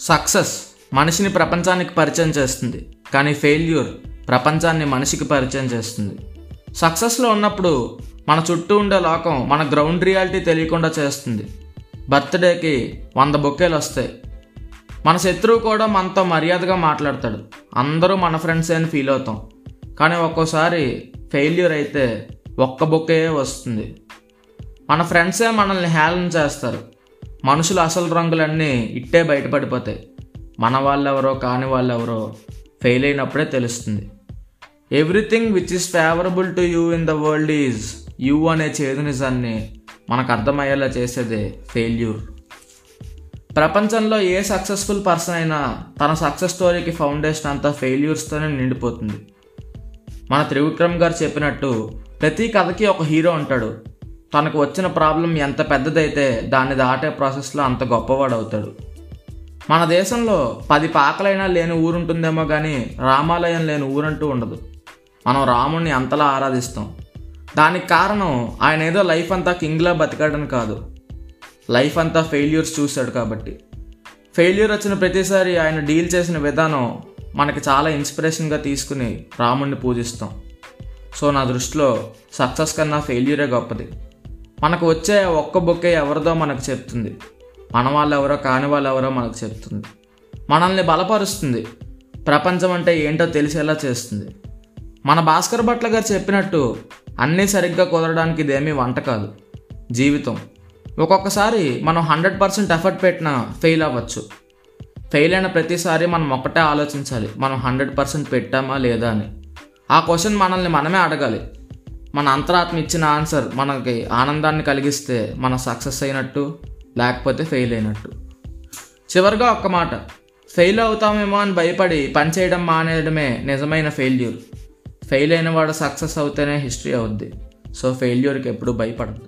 Success మనిషిని ప్రపంచానికి పరిచయం చేస్తుంది కానీ ఫెయిల్యూర్ ప్రపంచాన్ని మనిషికి పరిచయం చేస్తుంది. సక్సెస్లో ఉన్నప్పుడు మన చుట్టూ ఉండే లోకం మన గ్రౌండ్ రియాలిటీ తెలియకుండా చేస్తుంది. బర్త్డేకి వంద బొకేలు వస్తాయి. మన శత్రువు కూడా మనతో మర్యాదగా మాట్లాడతాడు. అందరూ మన ఫ్రెండ్సే అని ఫీల్ అవుతాం. కానీ ఒక్కోసారి ఫెయిల్యూర్ అయితే ఒక్క బొకే వస్తుంది. మన ఫ్రెండ్సే మనల్ని హేళన చేస్తారు. మనుషుల అసలు రంగులన్నీ ఇట్టే బయటపడిపోతాయి. మన వాళ్ళెవరో కాని వాళ్ళెవరో ఫెయిల్ అయినప్పుడే తెలుస్తుంది. Everything which is favourable to you in the world is you అనే చేదు నిజాన్ని మనకు అర్థమయ్యేలా చేసేదే ఫెయిల్యూర్ ప్రపంచంలో ఏ సక్సెస్ఫుల్ పర్సన్ అయినా తన సక్సెస్ స్టోరీకి ఫౌండేషన్ అంతా ఫెయిల్యూర్స్తోనే నిండిపోతుంది. మన త్రివిక్రమ్ గారు చెప్పినట్టు ప్రతి కథకి ఒక హీరో ఉంటాడు. తనకు వచ్చిన ప్రాబ్లం ఎంత పెద్దదైతే దాన్ని దాటే ప్రాసెస్లో అంత గొప్పవాడు అవుతాడు. మన దేశంలో పది పాకలైనా లేని ఊరుంటుందేమో కానీ రామాలయం లేని ఊరంటూ ఉండదు. మనం రాముణ్ణి అంతలా ఆరాధిస్తాం. దానికి కారణం ఆయన ఏదో లైఫ్ అంతా కింగ్లా బతికాడని కాదు. లైఫ్ అంతా ఫెయిల్యూర్స్ చూశాడు కాబట్టి. ఫెయిల్యూర్ వచ్చిన ప్రతిసారి ఆయన డీల్ చేసిన విధానం మనకి చాలా ఇన్స్పిరేషన్గా తీసుకుని రాముణ్ణి పూజిస్తాం. సో నా దృష్టిలో సక్సెస్ కన్నా ఫెయిల్యూరే గొప్పది. మనకు వచ్చే ఒక్క బొక్కే ఎవరిదో మనకు చెప్తుంది. మన వాళ్ళు ఎవరో కాని వాళ్ళు ఎవరో మనకు చెప్తుంది. మనల్ని బలపరుస్తుంది. ప్రపంచం అంటే ఏంటో తెలిసేలా చేస్తుంది. మన భాస్కర్ భట్ల గారు చెప్పినట్టు అన్నీ సరిగ్గా కుదరడానికి ఇదేమీ వంట కాదు. జీవితం. ఒక్కొక్కసారి మనం హండ్రెడ్ పర్సెంట్ ఎఫర్ట్ పెట్టినా ఫెయిల్ అవ్వచ్చు. ఫెయిల్ అయిన ప్రతిసారి మనం ఒక్కటే ఆలోచించాలి. మనం హండ్రెడ్ పర్సెంట్ పెట్టామా లేదా అని. ఆ క్వశ్చన్ మనల్ని మనమే అడగాలి. మన అంతరాత్మ ఇచ్చిన ఆన్సర్ మనకి ఆనందాన్ని కలిగిస్తే మన సక్సెస్ అయినట్టు లేకపోతే ఫెయిల్ అయినట్టు. చివరిగా ఒక్క మాట. ఫెయిల్ అవుతామేమో అని భయపడి పని చేయడం మానేయడమే నిజమైన ఫెయిల్యూర్. ఫెయిల్ అయిన వాడు సక్సెస్ అవుతేనే హిస్టరీ అవుద్ది. సో ఫెయిల్యూర్కి ఎప్పుడు భయపడదు